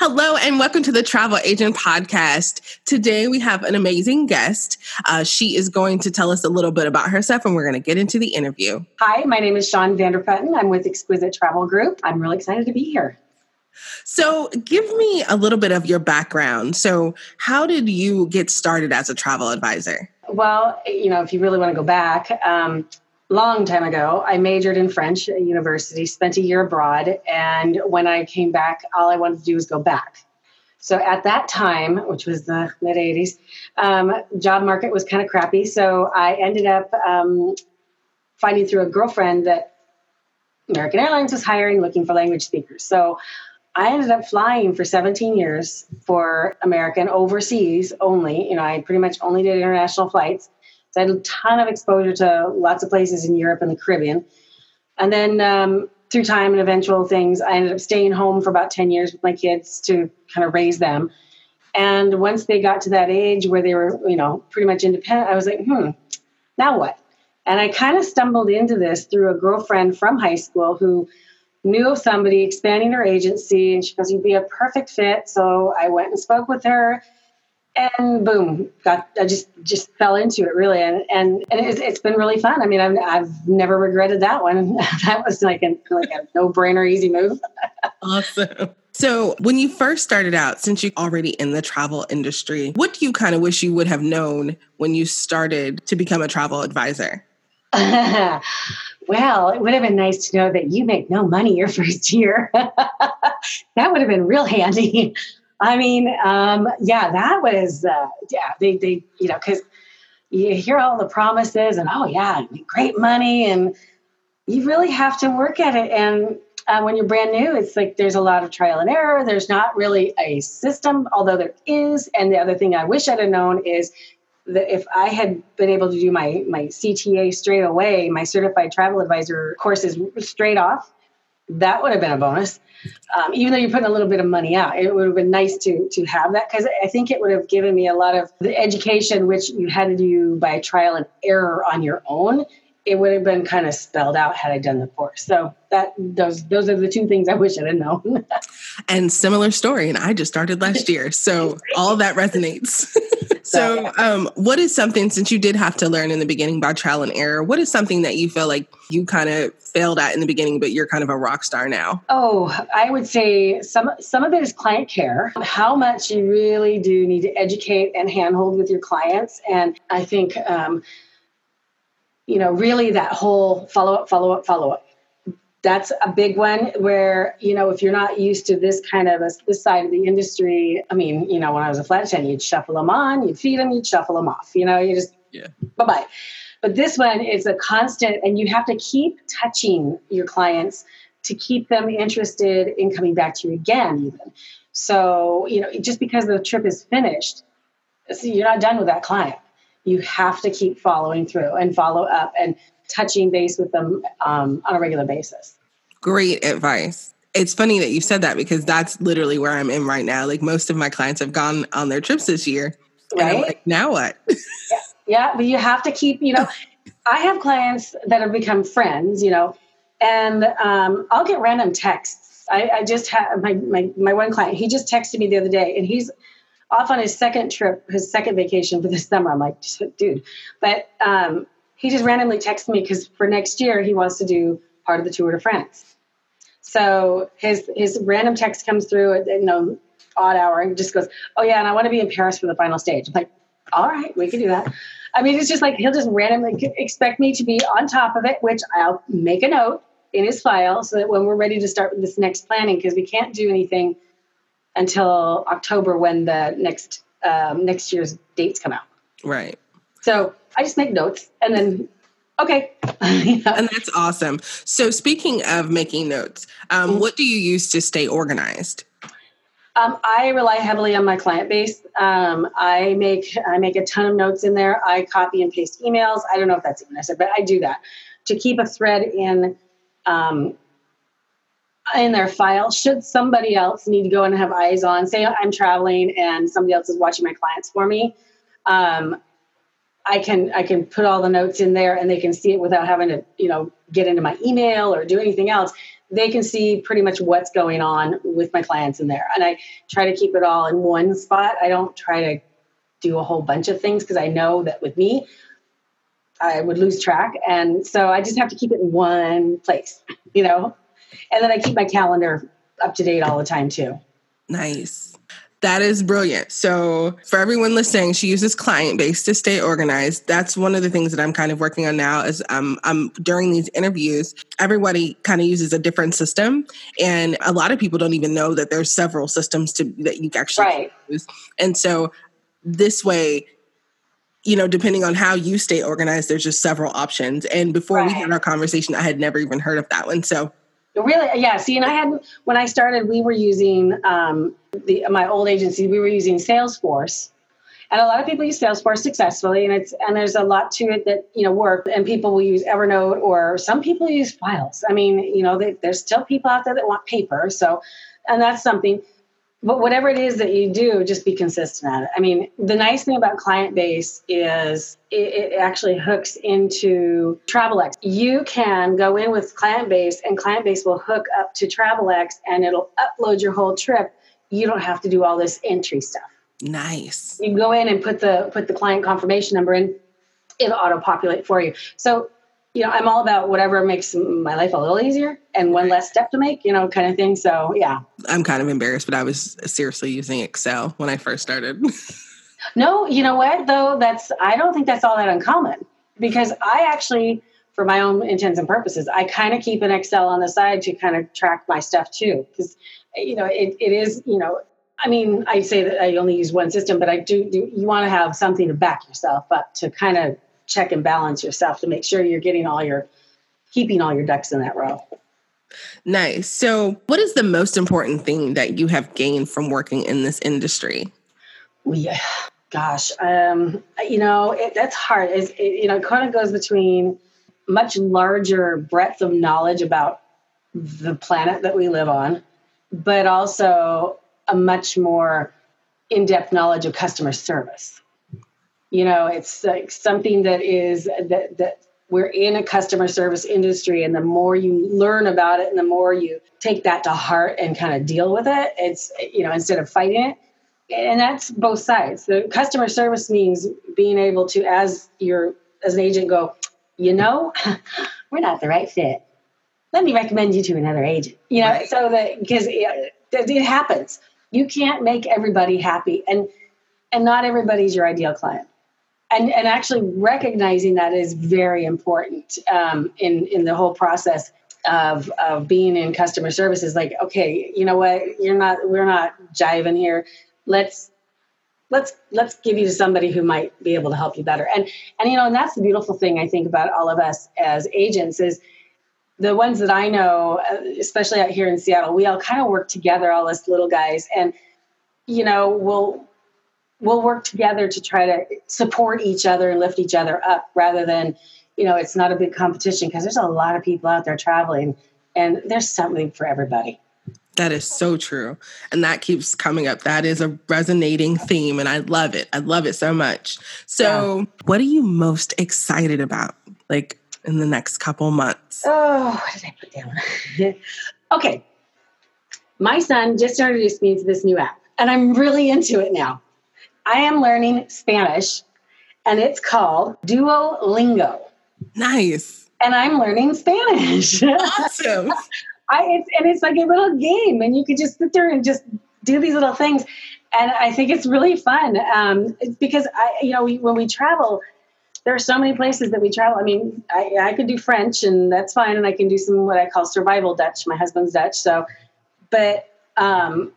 Hello, and welcome to the Travel Agent Podcast. Today we have an amazing guest. Uh, she is going to tell us a little bit about herself, and we're going to get into the interview. Hi, my name is Shawn Vanderputten. I'm with Exquisite Travel Group. I'm really excited to be here. So, give me a little bit of your background. So, how did you get started as a travel advisor? Well, you know, if you really want to go back, um, long time ago, I majored in French at university, spent a year abroad, and when I came back, all I wanted to do was go back. So at that time, which was the mid 80s, um, job market was kind of crappy. So I ended up um, finding through a girlfriend that American Airlines was hiring, looking for language speakers. So I ended up flying for 17 years for American overseas only. You know, I pretty much only did international flights. So I had a ton of exposure to lots of places in Europe and the Caribbean. And then um, through time and eventual things, I ended up staying home for about 10 years with my kids to kind of raise them. And once they got to that age where they were, you know, pretty much independent, I was like, hmm, now what? And I kind of stumbled into this through a girlfriend from high school who knew of somebody expanding her agency. And she goes, You'd be a perfect fit. So I went and spoke with her and boom got i just just fell into it really. And and, and it's, it's been really fun. I mean I've, I've never regretted that one. That was like a like a no-brainer easy move. Awesome. So when you first started out since you're already in the travel industry what do you kind of wish you would have known when you started to become a travel advisor? Well, it would have been nice to know that you make no money your first year. that would have been real handy. I mean, um, yeah, that was, uh, yeah, they, they, you know, because you hear all the promises and, oh, yeah, great money. And you really have to work at it. And uh, when you're brand new, it's like there's a lot of trial and error. There's not really a system, although there is. And the other thing I wish I'd have known is that if I had been able to do my, my CTA straight away, my certified travel advisor courses straight off, that would have been a bonus um, even though you're putting a little bit of money out it would have been nice to to have that because i think it would have given me a lot of the education which you had to do by trial and error on your own it would have been kind of spelled out had I done the course. So that those those are the two things I wish I had known. and similar story, and I just started last year, so all that resonates. so, um, what is something since you did have to learn in the beginning by trial and error? What is something that you feel like you kind of failed at in the beginning, but you're kind of a rock star now? Oh, I would say some some of it is client care. How much you really do need to educate and handhold with your clients, and I think. Um, you know, really that whole follow up, follow up, follow up. That's a big one where, you know, if you're not used to this kind of a, this side of the industry, I mean, you know, when I was a flight attendant, you'd shuffle them on, you'd feed them, you'd shuffle them off, you know, you just, yeah. bye bye. But this one is a constant, and you have to keep touching your clients to keep them interested in coming back to you again, even. So, you know, just because the trip is finished, so you're not done with that client you have to keep following through and follow up and touching base with them um, on a regular basis. Great advice. It's funny that you said that because that's literally where I'm in right now. Like most of my clients have gone on their trips this year. Right. And I'm like, now what? yeah. yeah, but you have to keep, you know, I have clients that have become friends, you know, and um, I'll get random texts. I, I just had my, my my one client. He just texted me the other day, and he's off on his second trip, his second vacation for the summer. I'm like, dude, but um, he just randomly texted me because for next year he wants to do part of the Tour de France. So his his random text comes through at you know odd hour and just goes, oh yeah, and I want to be in Paris for the final stage. I'm like, all right, we can do that. I mean, it's just like he'll just randomly expect me to be on top of it, which I'll make a note in his file so that when we're ready to start with this next planning, because we can't do anything until October when the next um, next year's dates come out. Right. So I just make notes and then okay. yeah. And that's awesome. So speaking of making notes, um, mm-hmm. what do you use to stay organized? Um, I rely heavily on my ClientBase. Um, I make I make a ton of notes in there. I copy and paste emails. I don't know if that's even necessary, but I do that to keep a thread in um, in their file. Should somebody else need to go and have eyes on, say I'm traveling and somebody else is watching my clients for me, um, I can I can put all the notes in there and they can see it without having to you know get into my email or do anything else they can see pretty much what's going on with my clients in there. And I try to keep it all in one spot. I don't try to do a whole bunch of things because I know that with me, I would lose track. And so I just have to keep it in one place, you know? And then I keep my calendar up to date all the time too. Nice. That is brilliant. So, for everyone listening, she uses ClientBase to stay organized. That's one of the things that I'm kind of working on now. Is um, I'm during these interviews, everybody kind of uses a different system, and a lot of people don't even know that there's several systems to that you actually right. use. And so, this way, you know, depending on how you stay organized, there's just several options. And before right. we had our conversation, I had never even heard of that one. So Really, yeah. See, and I had when I started, we were using um, the my old agency. We were using Salesforce, and a lot of people use Salesforce successfully, and it's and there's a lot to it that you know work. And people will use Evernote, or some people use files. I mean, you know, they, there's still people out there that want paper. So, and that's something but whatever it is that you do, just be consistent at it. I mean, the nice thing about ClientBase is it, it actually hooks into TravelX. You can go in with ClientBase, and ClientBase will hook up to TravelX, and it'll upload your whole trip. You don't have to do all this entry stuff. Nice. You go in and put the put the client confirmation number in. It'll auto populate for you. So you know, I'm all about whatever makes my life a little easier and one less step to make, you know, kind of thing. So, yeah. I'm kind of embarrassed, but I was seriously using Excel when I first started. no, you know what, though? That's, I don't think that's all that uncommon because I actually, for my own intents and purposes, I kind of keep an Excel on the side to kind of track my stuff too. Because, you know, it, it is, you know, I mean, I say that I only use one system, but I do, do you want to have something to back yourself up to kind of check and balance yourself to make sure you're getting all your keeping all your ducks in that row. Nice. So, what is the most important thing that you have gained from working in this industry? Yeah, gosh, um, you know it, that's hard. It's, it, you know, it kind of goes between much larger breadth of knowledge about the planet that we live on, but also a much more in-depth knowledge of customer service you know it's like something that is that that we're in a customer service industry and the more you learn about it and the more you take that to heart and kind of deal with it it's you know instead of fighting it. And that's both sides. The customer service means being able to as your as an agent go you know we're not the right fit. Let me recommend you to another agent. You know right. so that because it, it happens. You can't make everybody happy and and not everybody's your ideal client and and actually recognizing that is very important um, in in the whole process of of being in customer service is like okay you know what? You're not we're not jiving here. Let's let's let's give you to somebody who might be able to help you better. And and you know and that's the beautiful thing i think about all of us as agents is the ones that i know especially out here in seattle we all kind of work together all us little guys. And you know we'll we'll work together to try to support each other and lift each other up rather than you know it's not a big competition because there's a lot of people out there traveling and there's something for everybody. That is so true and that keeps coming up. That is a resonating theme and i love it. I love it so much. So yeah. what are you most excited about like in the next couple months? Oh what did i put down? Okay. My son just introduced me to this new app and i'm really into it now I am learning Spanish and it's called Duolingo. Nice. And I'm learning Spanish. Awesome. I, it's, and it's like a little game, and you could just sit there and just do these little things. And I think it's really fun um, because I, you know, we, when we travel, there are so many places that we travel. I mean, I, I could do French, and that's fine, and I can do some what I call survival Dutch. My husband's Dutch, so. But um,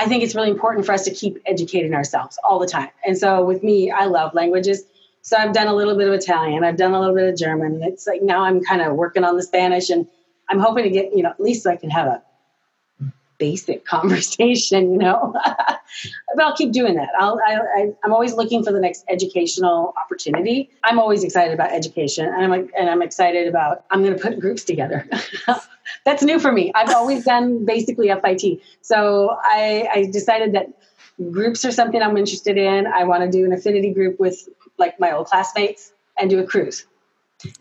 I think it's really important for us to keep educating ourselves all the time. And so with me, I love languages. So I've done a little bit of Italian, I've done a little bit of German. And it's like now I'm kind of working on the Spanish and I'm hoping to get, you know, at least I can have a basic conversation, you know. but I'll keep doing that. I'll, I, am always looking for the next educational opportunity. I'm always excited about education, and I'm like, and I'm excited about. I'm going to put groups together. That's new for me. I've always done basically FIT, so I, I decided that groups are something I'm interested in. I want to do an affinity group with like my old classmates and do a cruise.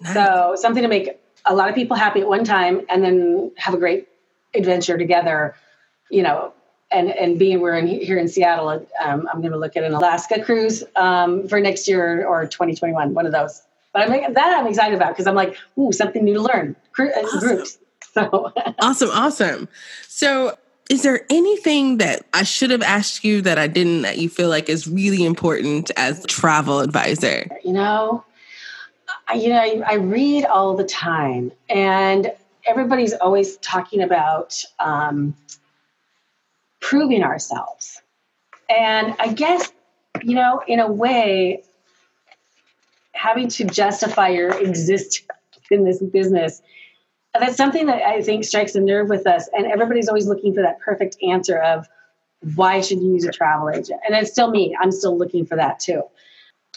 Nice. So something to make a lot of people happy at one time, and then have a great adventure together you know, and and being we're in here in Seattle, um, I'm going to look at an Alaska cruise um, for next year or 2021, one of those. But I'm that I'm excited about because I'm like, ooh, something new to learn. Uh, awesome. Groups. So awesome, awesome. So is there anything that I should have asked you that I didn't that you feel like is really important as travel advisor? You know, I, you know, I, I read all the time, and everybody's always talking about. Um, proving ourselves. And I guess, you know, in a way, having to justify your existence in this business, that's something that I think strikes a nerve with us. And everybody's always looking for that perfect answer of why should you use a travel agent? And it's still me, I'm still looking for that too.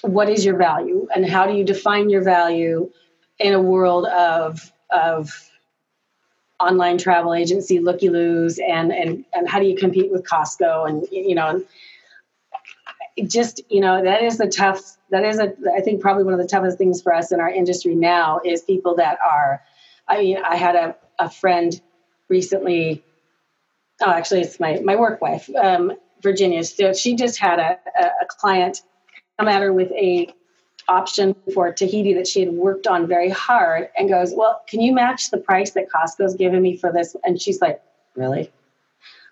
What is your value? And how do you define your value in a world of, of online travel agency looky loos and and and how do you compete with Costco? And you know just you know that is the tough that is a I think probably one of the toughest things for us in our industry now is people that are I mean I had a, a friend recently oh actually it's my my work wife um, Virginia. So she just had a, a client come at her with a option for Tahiti that she had worked on very hard and goes, Well, can you match the price that Costco's given me for this? And she's like, Really?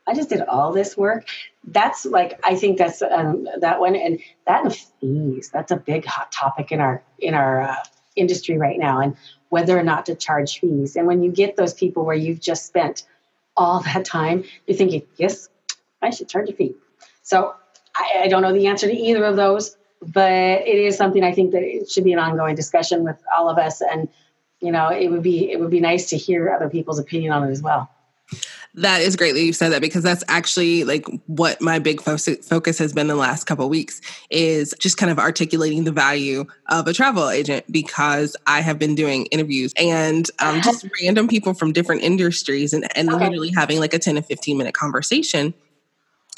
I just did all this work. That's like I think that's um, that one, and that and fees. That's a big hot topic in our in our uh, industry right now, and whether or not to charge fees. And when you get those people where you've just spent all that time, you're thinking, yes, I should charge a fee. So I, I don't know the answer to either of those but it is something I think that it should be an ongoing discussion with all of us. And, you know, it would be, it would be nice to hear other people's opinion on it as well. That is great that you said that because that's actually like what my big fo- focus has been the last couple weeks is just kind of articulating the value of a travel agent because I have been doing interviews and um, just random people from different industries and, and okay. literally having like a 10 to 15 minute conversation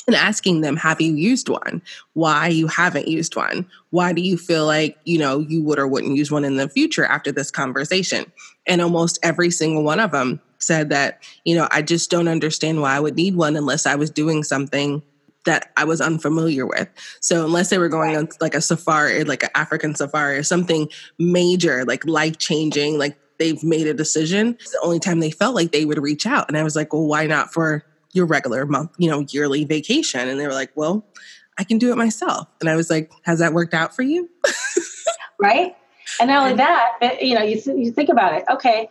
and asking them, have you used one? Why you haven't used one? Why do you feel like, you know, you would or wouldn't use one in the future after this conversation? And almost every single one of them said that, you know, I just don't understand why I would need one unless I was doing something that I was unfamiliar with. So unless they were going on like a safari, like an African safari or something major, like life changing, like they've made a decision, it's the only time they felt like they would reach out. And I was like, well, why not for your regular month, you know, yearly vacation. And they were like, well, I can do it myself. And I was like, has that worked out for you? right. And not only that, but, you know, you, th- you think about it. Okay.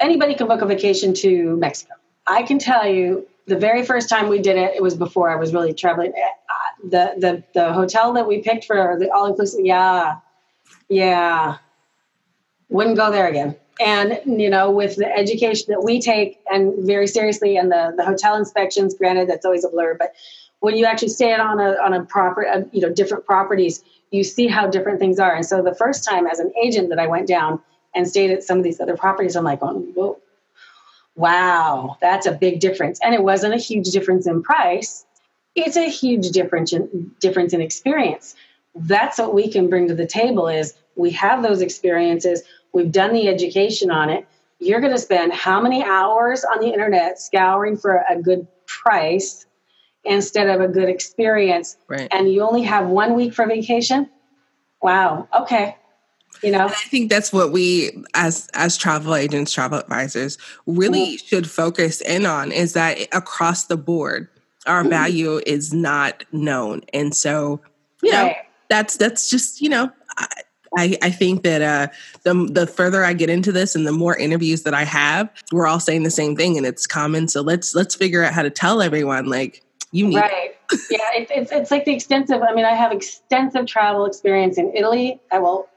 Anybody can book a vacation to Mexico. I can tell you the very first time we did it, it was before I was really traveling. Uh, the, the, the hotel that we picked for the all inclusive, yeah, yeah, wouldn't go there again and you know with the education that we take and very seriously and the, the hotel inspections granted that's always a blur but when you actually stay on a on a proper uh, you know different properties you see how different things are. And so the first time as an agent that i went down and stayed at some of these other properties i'm like oh, wow that's a big difference. And it wasn't a huge difference in price. It's a huge difference in difference in experience. That's what we can bring to the table is we have those experiences We've done the education on it. You're going to spend how many hours on the internet scouring for a good price instead of a good experience? Right. And you only have one week for vacation? Wow. Okay. You know, and I think that's what we as as travel agents, travel advisors really mm-hmm. should focus in on is that across the board, our mm-hmm. value is not known. And so, you right. know, that's that's just, you know, I, I think that uh, the the further I get into this and the more interviews that I have, we're all saying the same thing, and it's common. So let's let's figure out how to tell everyone like you need right. yeah, it, it's it's like the extensive. I mean, I have extensive travel experience in Italy. I will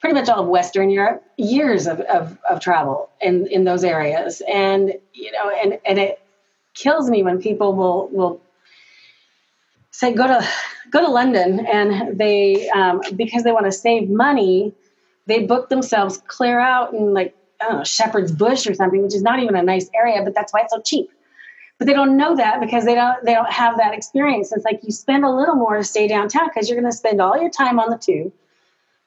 pretty much all of Western Europe, years of, of, of travel in, in those areas. And, you know, and, and it, kills me when people will will say go to go to London and they um, because they want to save money, they book themselves clear out in like I don't know Shepherd's Bush or something, which is not even a nice area, but that's why it's so cheap. But they don't know that because they don't they don't have that experience. It's like you spend a little more to stay downtown because you're going to spend all your time on the tube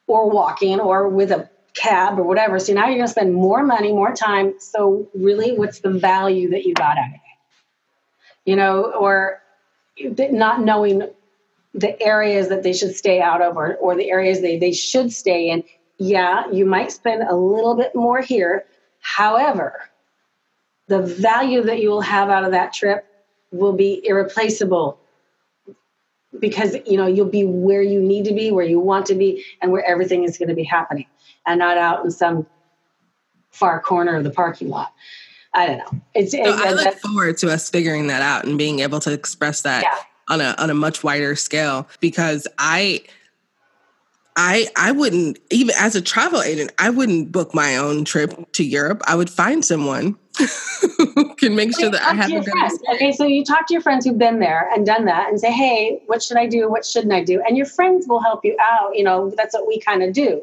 or walking or with a cab or whatever. So now you're going to spend more money, more time. So really, what's the value that you got out of it? You know, or not knowing the areas that they should stay out of or, or the areas they, they should stay in. Yeah, you might spend a little bit more here. However, the value that you will have out of that trip will be irreplaceable because you know you'll be where you need to be where you want to be and where everything is going to be happening and not out in some far corner of the parking lot i don't know it's so i look forward to us figuring that out and being able to express that yeah. on a on a much wider scale because i I I wouldn't even as a travel agent, I wouldn't book my own trip to Europe. I would find someone who can make sure that I have a good friends. Okay, so you talk to your friends who've been there and done that and say, "Hey, what should I do? What shouldn't I do?" And your friends will help you out, you know, that's what we kind of do.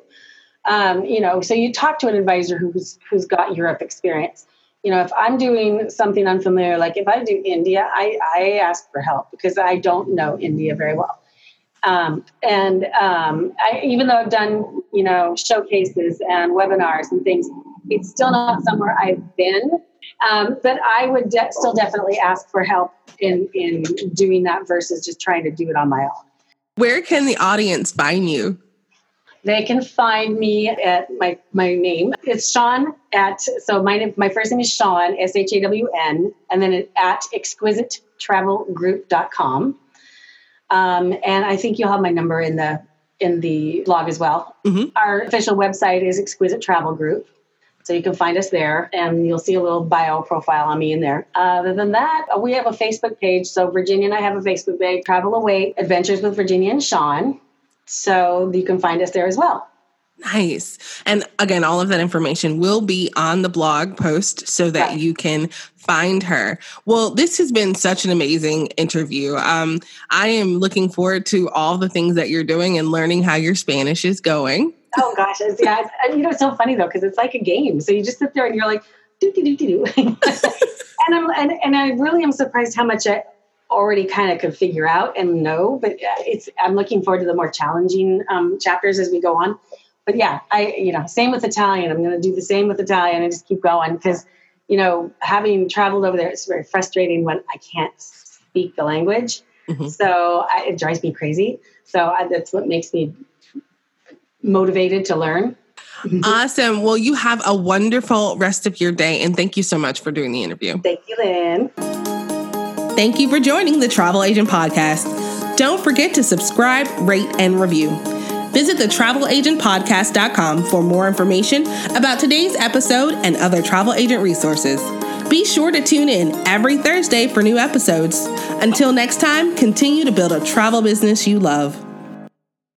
Um, you know, so you talk to an advisor who's who's got Europe experience. You know, if I'm doing something unfamiliar, like if I do India, I, I ask for help because I don't know India very well. Um, and um, I, even though I've done, you know, showcases and webinars and things, it's still not somewhere I've been. Um, but I would de- still definitely ask for help in in doing that versus just trying to do it on my own. Where can the audience find you? They can find me at my my name. It's Shawn at so my name, my first name is Shawn, S H A W N and then at exquisitetravelgroup.com. Um, and I think you'll have my number in the in the blog as well. Mm-hmm. Our official website is Exquisite Travel Group. So you can find us there and you'll see a little bio profile on me in there. Other than that, we have a Facebook page. So Virginia and I have a Facebook page, Travel Away Adventures with Virginia and Shawn. So you can find us there as well. Nice. And again, all of that information will be on the blog post so that right. you can find her. Well, this has been such an amazing interview. Um, I am looking forward to all the things that you're doing and learning how your Spanish is going. Oh gosh, it's, yeah. It's, you know, it's so funny though because it's like a game. So you just sit there and you're like, do do do do do, and I'm and, and I really am surprised how much I already kind of could figure out and know. But it's I'm looking forward to the more challenging um, chapters as we go on but yeah, I you know same with Italian. I'm going to do the same with Italian and just keep going because you know having traveled over there, it's very frustrating when I can't speak the language. Mm-hmm. So I, it drives me crazy. So I, that's what makes me motivated to learn. awesome. Well, you have a wonderful rest of your day, and thank you so much for doing the interview. Thank you, Lynn. Thank you for joining the Travel Agent Podcast. Don't forget to subscribe, rate, and review. Visit the thetravelagentpodcast.com for more information about today's episode and other travel agent resources. Be sure to tune in every Thursday for new episodes. Until next time, continue to build a travel business you love.